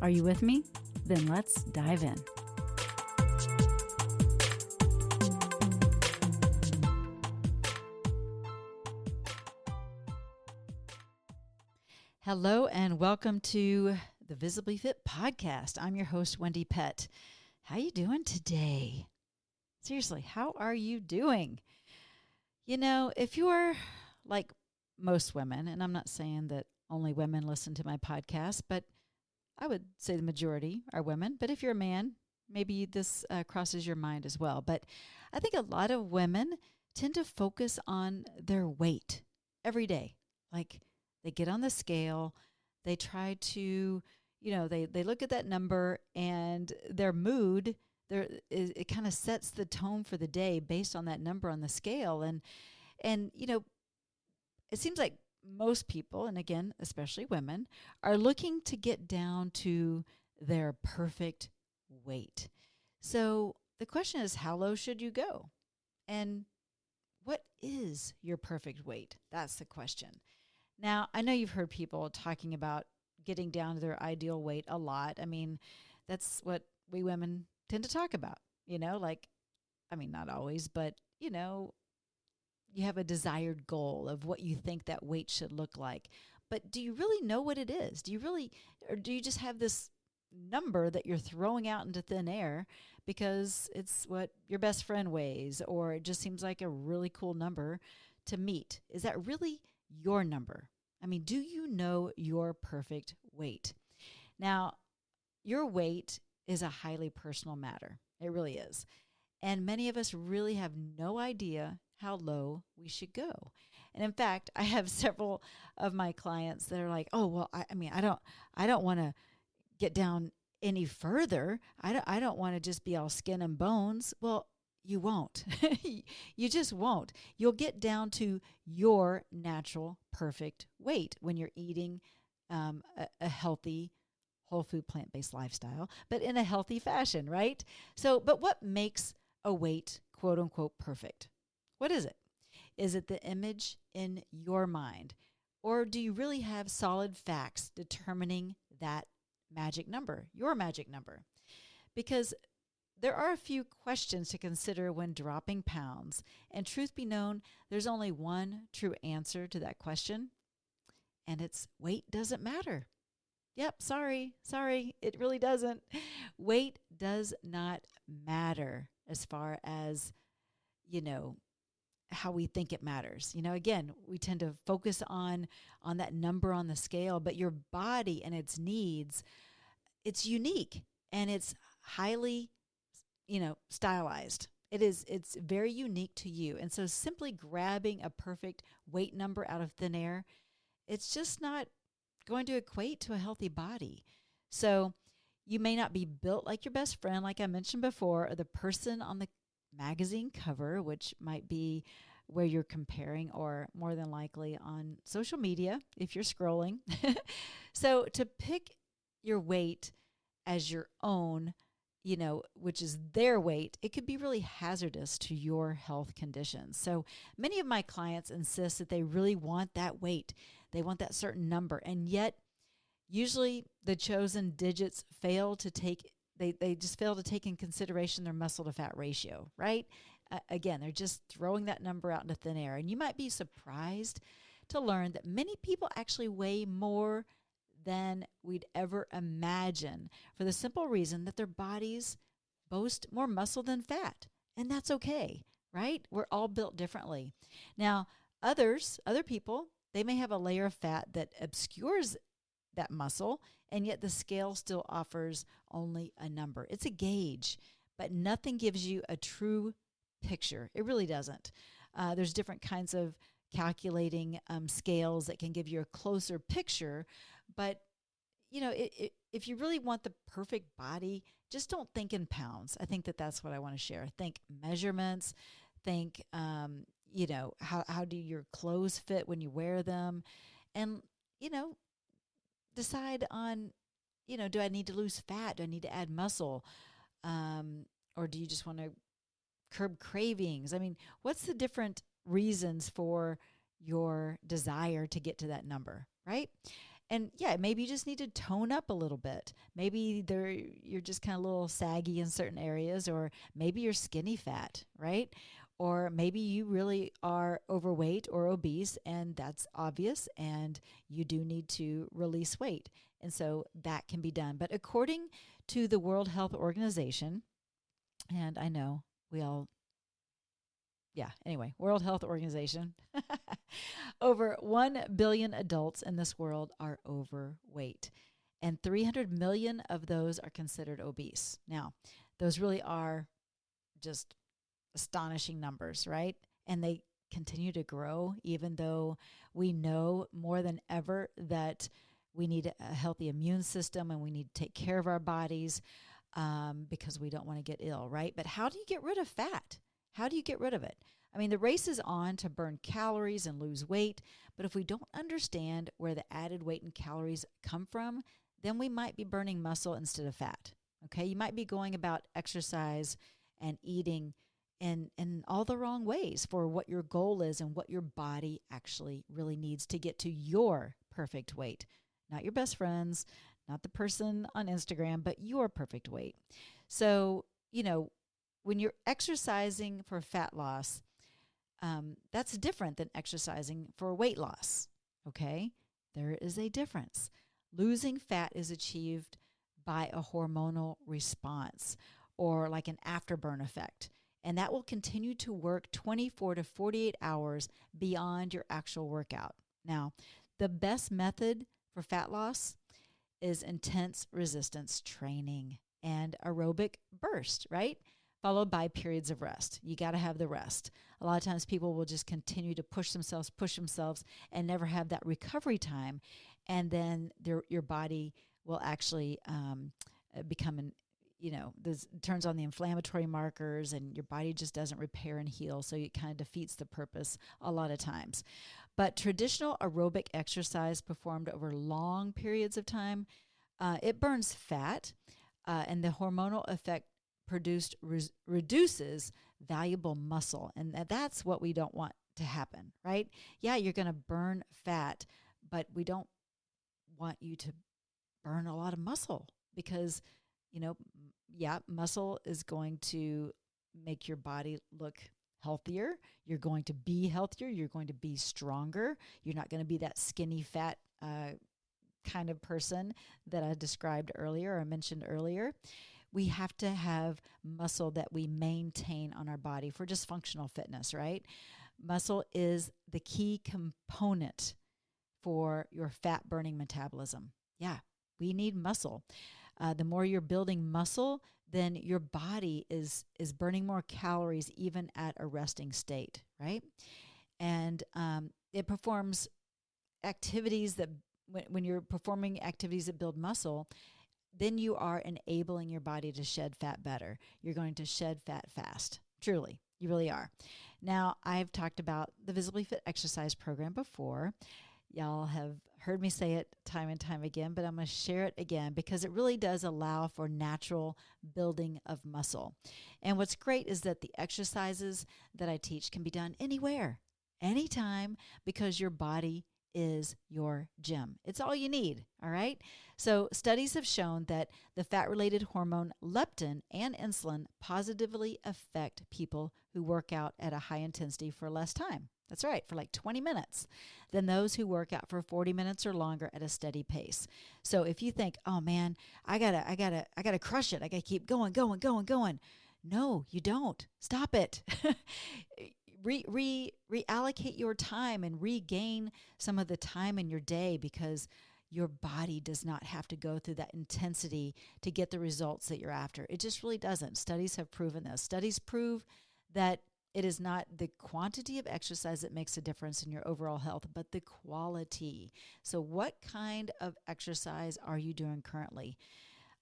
Are you with me? Then let's dive in. Hello, and welcome to the Visibly Fit podcast. I'm your host, Wendy Pett. How you doing today? Seriously, how are you doing? You know, if you're like most women, and I'm not saying that only women listen to my podcast, but I would say the majority are women. But if you're a man, maybe this uh, crosses your mind as well. But I think a lot of women tend to focus on their weight every day. Like they get on the scale, they try to, you know, they, they look at that number and their mood, there is, it kind of sets the tone for the day based on that number on the scale. And, and, you know, it seems like most people, and again, especially women, are looking to get down to their perfect weight. So the question is, how low should you go? And what is your perfect weight? That's the question. Now, I know you've heard people talking about getting down to their ideal weight a lot. I mean, that's what we women tend to talk about, you know, like, I mean, not always, but, you know, you have a desired goal of what you think that weight should look like. But do you really know what it is? Do you really, or do you just have this number that you're throwing out into thin air because it's what your best friend weighs, or it just seems like a really cool number to meet? Is that really your number? I mean, do you know your perfect weight? Now, your weight is a highly personal matter. It really is. And many of us really have no idea how low we should go. And in fact, I have several of my clients that are like, "Oh, well, I, I mean, I don't, I don't want to get down any further. I don't, I don't want to just be all skin and bones." Well, you won't. you just won't. You'll get down to your natural, perfect weight when you're eating um, a, a healthy, whole food, plant based lifestyle, but in a healthy fashion, right? So, but what makes a weight quote unquote perfect? What is it? Is it the image in your mind? Or do you really have solid facts determining that magic number, your magic number? Because there are a few questions to consider when dropping pounds. And truth be known, there's only one true answer to that question, and it's weight doesn't matter. Yep, sorry, sorry, it really doesn't. Weight does not matter as far as, you know, how we think it matters. You know, again, we tend to focus on on that number on the scale, but your body and its needs, it's unique and it's highly, you know, stylized. It is it's very unique to you. And so simply grabbing a perfect weight number out of thin air, it's just not going to equate to a healthy body. So you may not be built like your best friend, like I mentioned before, or the person on the magazine cover, which might be where you're comparing, or more than likely on social media if you're scrolling. so to pick your weight as your own, you know, which is their weight, it could be really hazardous to your health conditions. So many of my clients insist that they really want that weight, they want that certain number, and yet usually the chosen digits fail to take they, they just fail to take in consideration their muscle to fat ratio, right? Uh, again, they're just throwing that number out into thin air. And you might be surprised to learn that many people actually weigh more than we'd ever imagine for the simple reason that their bodies boast more muscle than fat. And that's okay, right? We're all built differently. Now, others, other people, they may have a layer of fat that obscures that muscle, and yet the scale still offers only a number. It's a gauge, but nothing gives you a true picture. It really doesn't. Uh, there's different kinds of calculating um, scales that can give you a closer picture, but you know, it, it, if you really want the perfect body, just don't think in pounds. I think that that's what I want to share. Think measurements. Think, um, you know, how how do your clothes fit when you wear them, and you know, decide on, you know, do I need to lose fat? Do I need to add muscle? Um, or do you just want to curb cravings? I mean, what's the different reasons for your desire to get to that number, right? And yeah, maybe you just need to tone up a little bit. Maybe there you're just kind of a little saggy in certain areas, or maybe you're skinny fat, right? Or maybe you really are overweight or obese, and that's obvious, and you do need to release weight. And so that can be done. But according to the World Health Organization, and I know we all, yeah, anyway, World Health Organization, over 1 billion adults in this world are overweight, and 300 million of those are considered obese. Now, those really are just astonishing numbers, right? And they continue to grow, even though we know more than ever that we need a healthy immune system and we need to take care of our bodies um, because we don't want to get ill, right? But how do you get rid of fat? How do you get rid of it? I mean, the race is on to burn calories and lose weight, but if we don't understand where the added weight and calories come from, then we might be burning muscle instead of fat. Okay, you might be going about exercise and eating in in all the wrong ways for what your goal is and what your body actually really needs to get to your perfect weight. Not your best friends not the person on Instagram but your perfect weight. So you know when you're exercising for fat loss um, that's different than exercising for weight loss okay? There is a difference. Losing fat is achieved by a hormonal response or like an afterburn effect and that will continue to work 24 to 48 hours beyond your actual workout. Now, the best method for fat loss is intense resistance training and aerobic burst, right? Followed by periods of rest. You got to have the rest. A lot of times people will just continue to push themselves, push themselves, and never have that recovery time. And then their, your body will actually um, become an you know, this turns on the inflammatory markers and your body just doesn't repair and heal. So it kind of defeats the purpose a lot of times. But traditional aerobic exercise performed over long periods of time, uh, it burns fat uh, and the hormonal effect produced re- reduces valuable muscle. And that's what we don't want to happen, right? Yeah, you're going to burn fat, but we don't want you to burn a lot of muscle because you know, yeah, muscle is going to make your body look healthier. You're going to be healthier. You're going to be stronger. You're not going to be that skinny, fat uh, kind of person that I described earlier or mentioned earlier. We have to have muscle that we maintain on our body for just functional fitness, right? Muscle is the key component for your fat burning metabolism. Yeah, we need muscle uh, the more you're building muscle, then your body is is burning more calories even at a resting state, right? And um, it performs activities that when, when you're performing activities that build muscle, then you are enabling your body to shed fat better. You're going to shed fat fast. Truly, you really are. Now, I've talked about the Visibly Fit exercise program before. Y'all have heard me say it time and time again, but I'm going to share it again because it really does allow for natural building of muscle. And what's great is that the exercises that I teach can be done anywhere, anytime, because your body is your gym. It's all you need, all right? So, studies have shown that the fat related hormone leptin and insulin positively affect people who work out at a high intensity for less time. That's right, for like 20 minutes than those who work out for 40 minutes or longer at a steady pace. So if you think, "Oh man, I got to I got to I got to crush it. I got to keep going, going, going, going." No, you don't. Stop it. re, re reallocate your time and regain some of the time in your day because your body does not have to go through that intensity to get the results that you're after. It just really doesn't. Studies have proven this. Studies prove that it is not the quantity of exercise that makes a difference in your overall health, but the quality. So, what kind of exercise are you doing currently?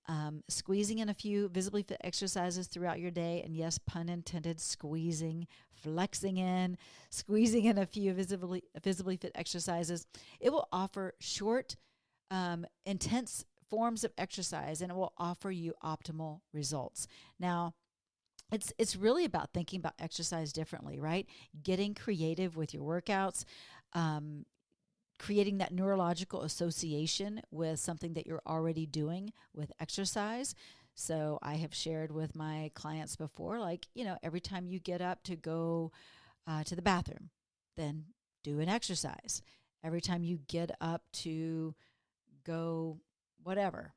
Um, squeezing in a few visibly fit exercises throughout your day, and yes, pun intended, squeezing, flexing in, squeezing in a few visibly visibly fit exercises. It will offer short, um, intense forms of exercise, and it will offer you optimal results. Now, it's it's really about thinking about exercise differently, right? Getting creative with your workouts, um, creating that neurological association with something that you're already doing with exercise. So I have shared with my clients before, like you know, every time you get up to go uh, to the bathroom, then do an exercise. Every time you get up to go whatever,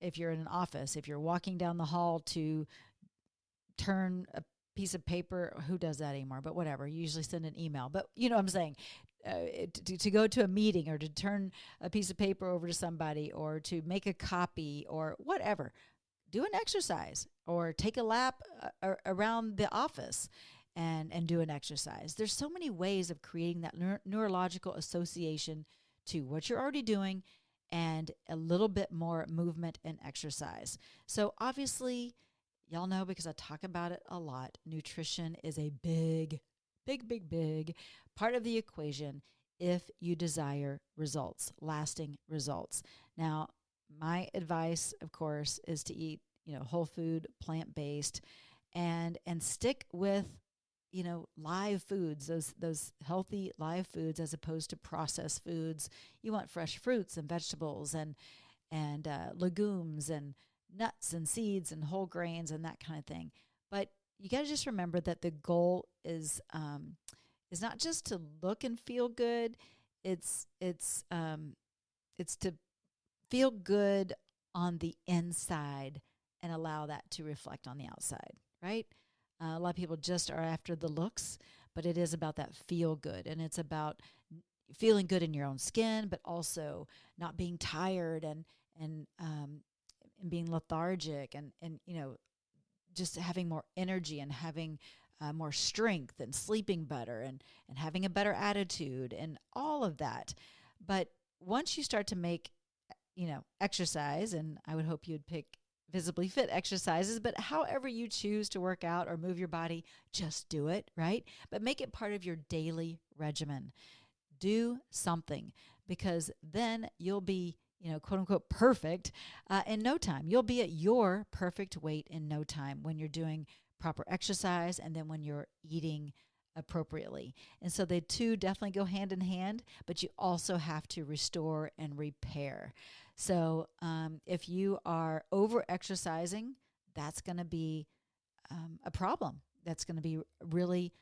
if you're in an office, if you're walking down the hall to turn a piece of paper who does that anymore but whatever you usually send an email but you know what i'm saying? Uh, to, to go to a meeting or to turn a piece of paper over to somebody or to make a copy or whatever do an exercise or take a lap uh, around the office and and do an exercise. There's so many ways of creating that neur- neurological association to what you're already doing and a little bit more movement and exercise. So obviously Y'all know because I talk about it a lot. Nutrition is a big, big, big, big part of the equation if you desire results, lasting results. Now, my advice, of course, is to eat, you know, whole food, plant-based and and stick with you know live foods those those healthy live foods as opposed to processed foods you want fresh fruits and vegetables and and uh, legumes and nuts and seeds and whole grains and that kind of thing. But you got to just remember that the goal is um, is not just to look and feel good. It's it's um, it's to feel good on the inside and allow that to reflect on the outside. Right? Uh, a lot of people just are after the looks, but it is about that feel good, and it's about feeling good in your own skin, but also not being tired and and um, and being lethargic and and you know just having more energy and having uh, more strength and sleeping better and and having a better attitude and all of that. But once you start to make you know exercise and i would hope you'd pick visibly fit exercises but however you choose to work out or move your body just do it right? But make it part of your daily regimen. Do something because then you'll be you know, quote unquote, perfect uh, in no time. You'll be at your perfect weight in no time when you're doing proper exercise and then when you're eating appropriately. And so they two definitely go hand in hand, but you also have to restore and repair. So um, if you are over exercising, that's going to be um, a problem. That's going to be really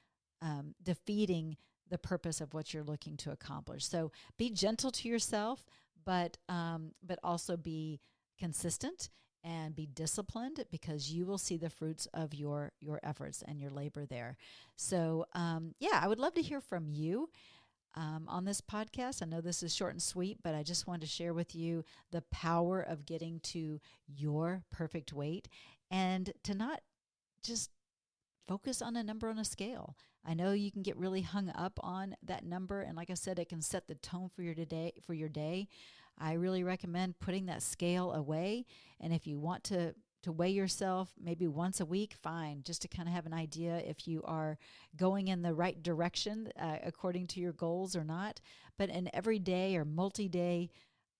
um, defeating the purpose of what you're looking to accomplish. So be gentle to yourself but um, but also be consistent and be disciplined because you will see the fruits of your your efforts and your labor there. So um, yeah, I would love to hear from you. Um, on this podcast. I know this is short and sweet, but I just wanted to share with you the power of getting to your perfect weight and to not just focus on a number on a scale. I know you can get really hung up on that number and like I said it can set the tone for your day for your day. I really recommend putting that scale away and if you want to to weigh yourself maybe once a week fine just to kind of have an idea if you are going in the right direction uh, according to your goals or not but an everyday or multi-day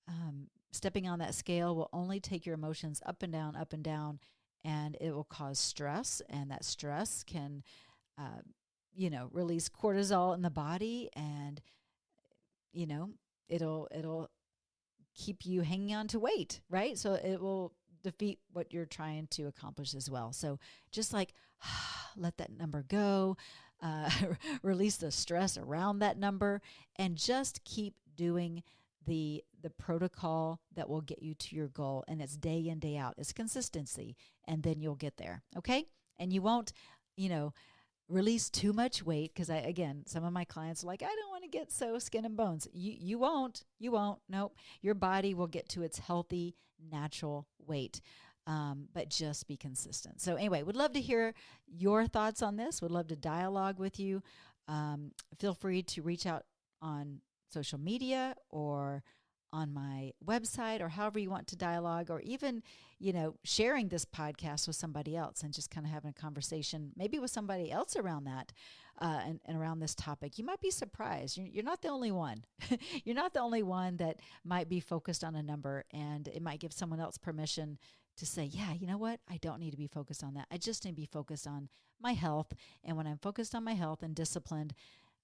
um, stepping on that scale will only take your emotions up and down up and down and it will cause stress and that stress can uh, you know release cortisol in the body and you know it'll it'll keep you hanging on to weight right? So it will defeat what you're trying to accomplish as well. So just like let that number go uh, release the stress around that number, and just keep doing the the protocol that will get you to your goal and it's day in day out. It's consistency and then you'll get there okay? And you won't you know release too much weight because i again some of my clients are like i don't want to get so skin and bones. You you won't you won't nope. Your body will get to its healthy natural weight um, but just be consistent. So anyway would love to hear your thoughts on this. Would love to dialogue with you. Um, feel free to reach out on social media or on my website or however you want to dialogue or even you know sharing this podcast with somebody else and just kind of having a conversation maybe with somebody else around that uh, and, and around this topic you might be surprised. You're, you're not the only one. You're not the only one that might be focused on a number and it might give someone else permission to say yeah you know what? I don't need to be focused on that. I just need to be focused on my health. And when i'm focused on my health and disciplined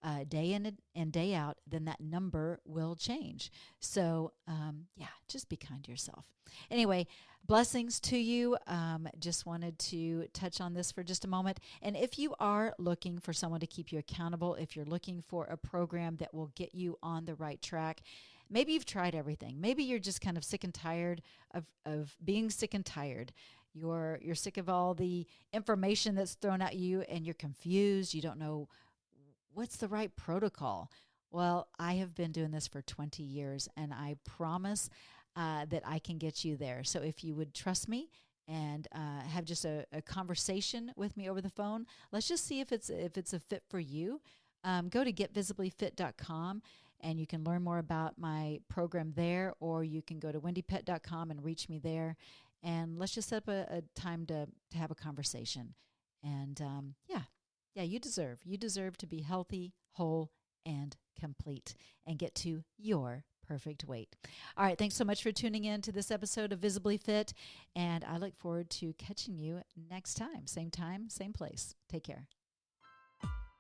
uh, day in and day out, then that number will change. So, um, yeah, just be kind to yourself. Anyway, blessings to you. Um, just wanted to touch on this for just a moment. And if you are looking for someone to keep you accountable, if you're looking for a program that will get you on the right track, maybe you've tried everything. Maybe you're just kind of sick and tired of, of being sick and tired you're you're sick of all the information that's thrown at you and you're confused you don't know what's the right protocol? Well, I have been doing this for 20 years and I promise uh, that I can get you there. So if you would trust me and uh, have just a, a, conversation with me over the phone, let's just see if it's if it's a fit for you. Um, go to getvisiblyfit.com and you can learn more about my program there, or you can go to wendypet.com and reach me there. And let's just set up a, a time to, to have a conversation. And um, yeah, yeah, you deserve. You deserve to be healthy, whole, and complete and get to your perfect weight. All right, thanks so much for tuning in to this episode of Visibly Fit, and I look forward to catching you next time. Same time, same place. Take care.